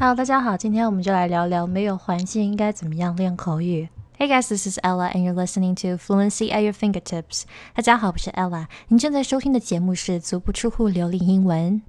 Hello，大家好，今天我们就来聊聊没有环境应该怎么样练口语。Hey guys, this is Ella, and you're listening to Fluency at Your Fingertips. 大家好，我是 Ella，您正在收听的节目是足不出户流利英文。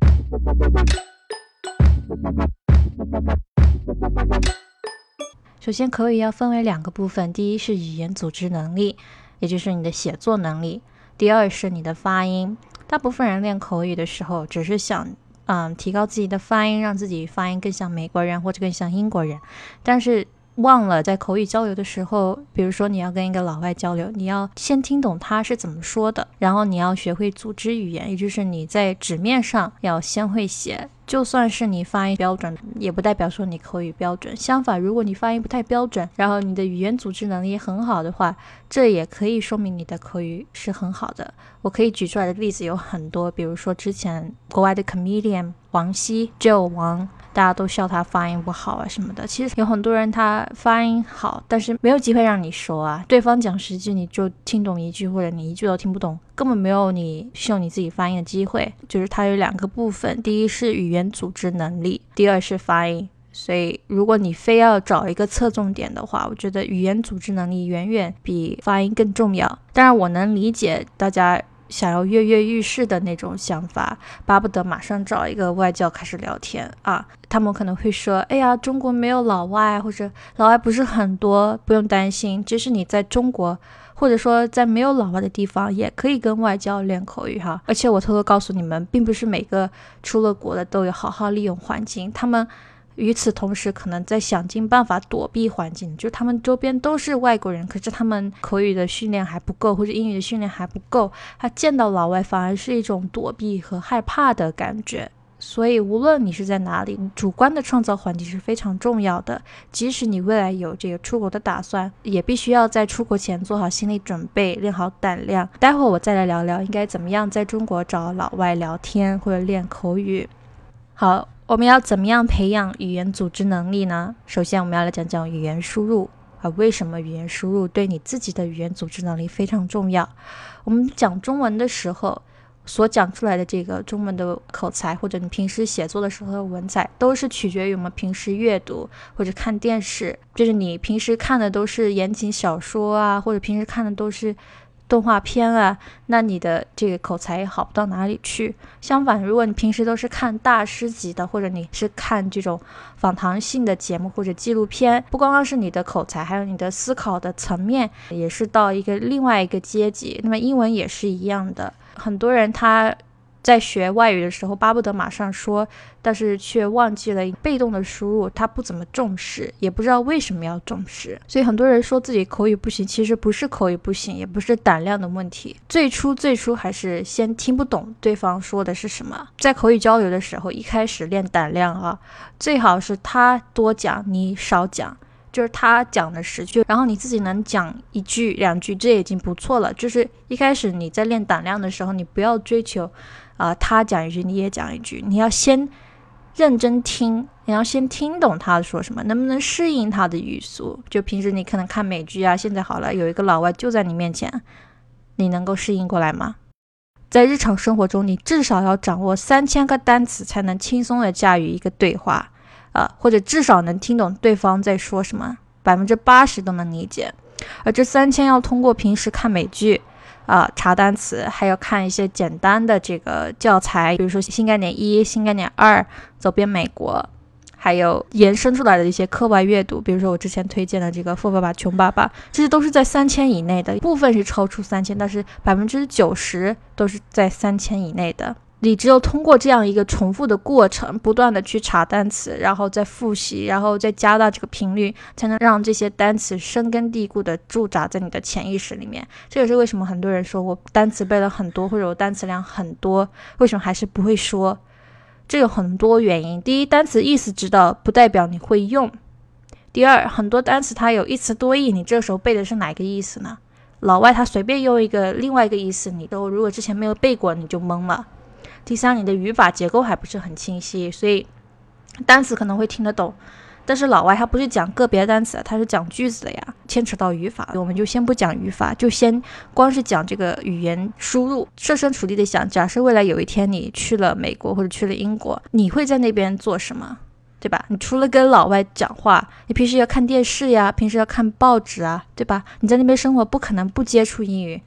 首先，口语要分为两个部分，第一是语言组织能力，也就是你的写作能力；第二是你的发音。大部分人练口语的时候，只是想，嗯，提高自己的发音，让自己发音更像美国人或者更像英国人，但是忘了在口语交流的时候，比如说你要跟一个老外交流，你要先听懂他是怎么说的，然后你要学会组织语言，也就是你在纸面上要先会写。就算是你发音标准，也不代表说你口语标准。相反，如果你发音不太标准，然后你的语言组织能力很好的话，这也可以说明你的口语是很好的。我可以举出来的例子有很多，比如说之前国外的 comedian 王希 Joe 王。大家都笑他发音不好啊什么的，其实有很多人他发音好，但是没有机会让你说啊。对方讲十句你就听懂一句，或者你一句都听不懂，根本没有你秀你自己发音的机会。就是它有两个部分，第一是语言组织能力，第二是发音。所以如果你非要找一个侧重点的话，我觉得语言组织能力远远比发音更重要。当然，我能理解大家。想要跃跃欲试的那种想法，巴不得马上找一个外教开始聊天啊！他们可能会说：“哎呀，中国没有老外，或者老外不是很多，不用担心。即使你在中国，或者说在没有老外的地方，也可以跟外教练口语哈。而且我偷偷告诉你们，并不是每个出了国的都有好好利用环境，他们。”与此同时，可能在想尽办法躲避环境，就他们周边都是外国人，可是他们口语的训练还不够，或者英语的训练还不够，他见到老外反而是一种躲避和害怕的感觉。所以，无论你是在哪里，主观的创造环境是非常重要的。即使你未来有这个出国的打算，也必须要在出国前做好心理准备，练好胆量。待会儿我再来聊聊应该怎么样在中国找老外聊天或者练口语。好。我们要怎么样培养语言组织能力呢？首先，我们要来讲讲语言输入啊，为什么语言输入对你自己的语言组织能力非常重要？我们讲中文的时候，所讲出来的这个中文的口才，或者你平时写作的时候的文采，都是取决于我们平时阅读或者看电视，就是你平时看的都是言情小说啊，或者平时看的都是。动画片啊，那你的这个口才也好不到哪里去。相反，如果你平时都是看大师级的，或者你是看这种访谈性的节目或者纪录片，不光光是你的口才，还有你的思考的层面也是到一个另外一个阶级。那么英文也是一样的，很多人他。在学外语的时候，巴不得马上说，但是却忘记了被动的输入，他不怎么重视，也不知道为什么要重视。所以很多人说自己口语不行，其实不是口语不行，也不是胆量的问题。最初最初还是先听不懂对方说的是什么。在口语交流的时候，一开始练胆量啊，最好是他多讲，你少讲，就是他讲的十句，然后你自己能讲一句两句，这已经不错了。就是一开始你在练胆量的时候，你不要追求。啊，他讲一句，你也讲一句。你要先认真听，你要先听懂他说什么，能不能适应他的语速？就平时你可能看美剧啊，现在好了，有一个老外就在你面前，你能够适应过来吗？在日常生活中，你至少要掌握三千个单词，才能轻松的驾驭一个对话，啊，或者至少能听懂对方在说什么，百分之八十都能理解。而这三千要通过平时看美剧。啊，查单词，还要看一些简单的这个教材，比如说新概念一、新概念二、走遍美国，还有延伸出来的一些课外阅读，比如说我之前推荐的这个《富爸爸穷爸爸》，这些都是在三千以内的，部分是超出三千，但是百分之九十都是在三千以内的。你只有通过这样一个重复的过程，不断的去查单词，然后再复习，然后再加大这个频率，才能让这些单词深根蒂固的驻扎在你的潜意识里面。这也是为什么很多人说我单词背了很多，或者我单词量很多，为什么还是不会说？这有很多原因。第一，单词意思知道不代表你会用；第二，很多单词它有一词多义，你这时候背的是哪个意思呢？老外他随便用一个另外一个意思，你都如果之前没有背过，你就懵了。第三，你的语法结构还不是很清晰，所以单词可能会听得懂，但是老外他不是讲个别单词，他是讲句子的呀，牵扯到语法，我们就先不讲语法，就先光是讲这个语言输入。设身处地的想，假设未来有一天你去了美国或者去了英国，你会在那边做什么？对吧？你除了跟老外讲话，你平时要看电视呀，平时要看报纸啊，对吧？你在那边生活，不可能不接触英语。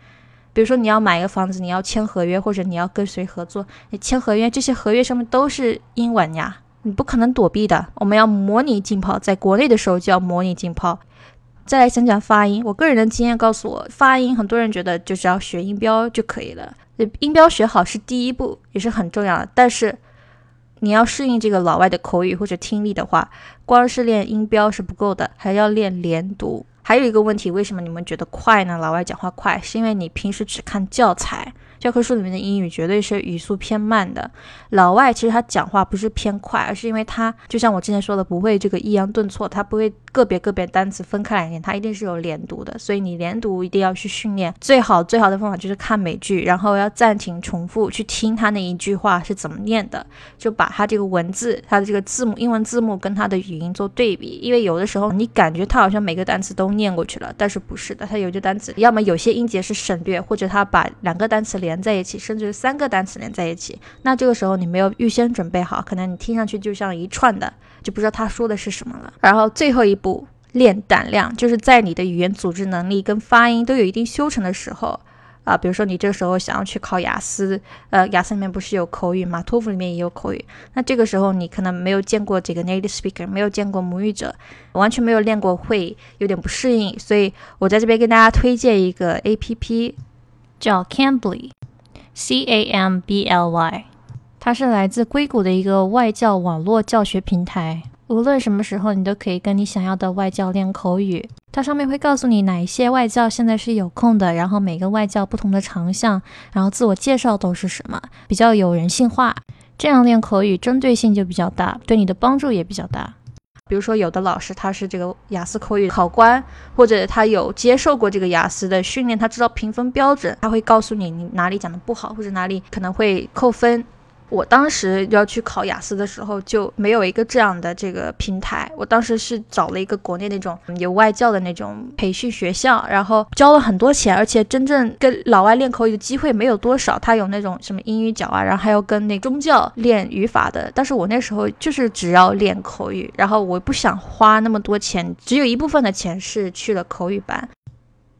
比如说你要买一个房子，你要签合约，或者你要跟谁合作，你签合约，这些合约上面都是英文呀，你不可能躲避的。我们要模拟浸泡，在国内的时候就要模拟浸泡。再来讲讲发音，我个人的经验告诉我，发音很多人觉得就是要学音标就可以了，音标学好是第一步，也是很重要的。但是你要适应这个老外的口语或者听力的话，光是练音标是不够的，还要练连读。还有一个问题，为什么你们觉得快呢？老外讲话快，是因为你平时只看教材。教科书里面的英语绝对是语速偏慢的。老外其实他讲话不是偏快，而是因为他就像我之前说的，不会这个抑扬顿挫，他不会个别个别单词分开来念，他一定是有连读的。所以你连读一定要去训练。最好最好的方法就是看美剧，然后要暂停重复去听他那一句话是怎么念的，就把他这个文字、他的这个字母、英文字母跟他的语音做对比。因为有的时候你感觉他好像每个单词都念过去了，但是不是的，他有些单词要么有些音节是省略，或者他把两个单词连。连在一起，甚至三个单词连在一起，那这个时候你没有预先准备好，可能你听上去就像一串的，就不知道他说的是什么了。然后最后一步练胆量，就是在你的语言组织能力跟发音都有一定修成的时候啊，比如说你这个时候想要去考雅思，呃，雅思里面不是有口语嘛，托福里面也有口语，那这个时候你可能没有见过这个 native speaker，没有见过母语者，完全没有练过，会有点不适应，所以我在这边跟大家推荐一个 A P P。叫 Cambly C A M B L Y，它是来自硅谷的一个外教网络教学平台。无论什么时候，你都可以跟你想要的外教练口语。它上面会告诉你哪一些外教现在是有空的，然后每个外教不同的长项，然后自我介绍都是什么，比较有人性化。这样练口语针对性就比较大，对你的帮助也比较大。比如说，有的老师他是这个雅思口语考官，或者他有接受过这个雅思的训练，他知道评分标准，他会告诉你你哪里讲的不好，或者哪里可能会扣分。我当时要去考雅思的时候，就没有一个这样的这个平台。我当时是找了一个国内那种有外教的那种培训学校，然后交了很多钱，而且真正跟老外练口语的机会没有多少。他有那种什么英语角啊，然后还有跟那宗教练语法的。但是我那时候就是只要练口语，然后我不想花那么多钱，只有一部分的钱是去了口语班。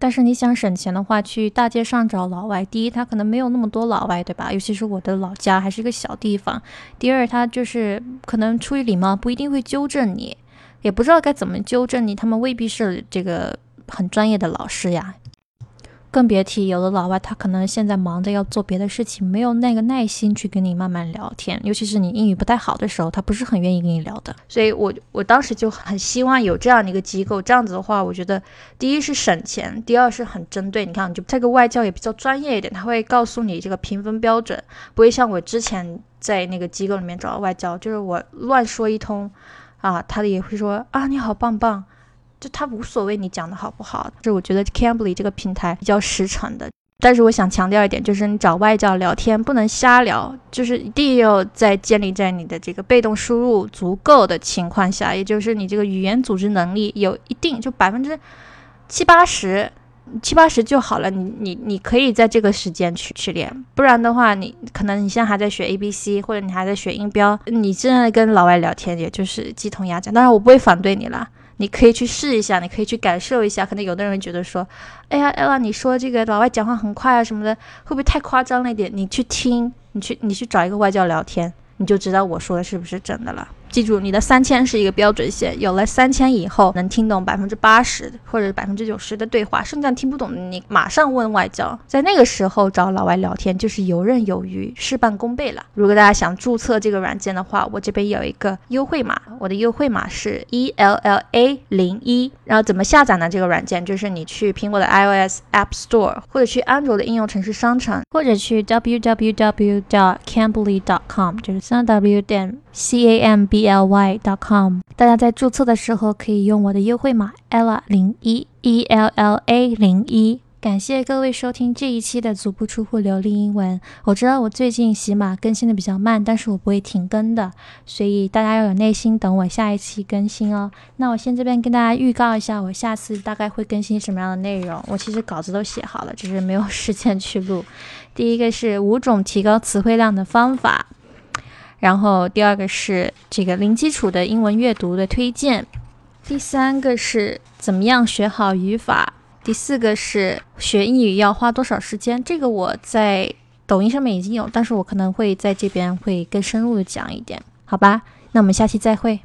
但是你想省钱的话，去大街上找老外，第一他可能没有那么多老外，对吧？尤其是我的老家还是一个小地方。第二，他就是可能出于礼貌，不一定会纠正你，也不知道该怎么纠正你，他们未必是这个很专业的老师呀。更别提有的老外，他可能现在忙着要做别的事情，没有那个耐心去跟你慢慢聊天。尤其是你英语不太好的时候，他不是很愿意跟你聊的。所以，我我当时就很希望有这样的一个机构。这样子的话，我觉得第一是省钱，第二是很针对。你看，就这个外教也比较专业一点，他会告诉你这个评分标准，不会像我之前在那个机构里面找到外教，就是我乱说一通，啊，他也会说啊，你好棒棒。就他无所谓你讲的好不好，就我觉得 Cambly 这个平台比较实诚的。但是我想强调一点，就是你找外教聊天不能瞎聊，就是一定要在建立在你的这个被动输入足够的情况下，也就是你这个语言组织能力有一定，就百分之七八十、七八十就好了。你你你可以在这个时间去去练，不然的话，你可能你现在还在学 A B C，或者你还在学音标，你现在跟老外聊天也就是鸡同鸭讲。当然我不会反对你啦。你可以去试一下，你可以去感受一下。可能有的人觉得说，哎呀，ella，你说这个老外讲话很快啊什么的，会不会太夸张了一点？你去听，你去，你去找一个外教聊天，你就知道我说的是不是真的了。记住，你的三千是一个标准线，有了三千以后，能听懂百分之八十或者百分之九十的对话，剩下听不懂的，你马上问外教。在那个时候找老外聊天，就是游刃有余，事半功倍了。如果大家想注册这个软件的话，我这边有一个优惠码，我的优惠码是 E L L A 零一。然后怎么下载呢？这个软件就是你去苹果的 iOS App Store，或者去安卓的应用程式商城，或者去 www.cambly.com，就是三 W 点 c a m b l y dot com 大家在注册的时候可以用我的优惠码 ella 零一 e l l a 零一。感谢各位收听这一期的足不出户流利英文。我知道我最近喜马更新的比较慢，但是我不会停更的，所以大家要有耐心等我下一期更新哦。那我先这边跟大家预告一下，我下次大概会更新什么样的内容。我其实稿子都写好了，只是没有时间去录。第一个是五种提高词汇量的方法。然后第二个是这个零基础的英文阅读的推荐，第三个是怎么样学好语法，第四个是学英语要花多少时间。这个我在抖音上面已经有，但是我可能会在这边会更深入的讲一点，好吧？那我们下期再会。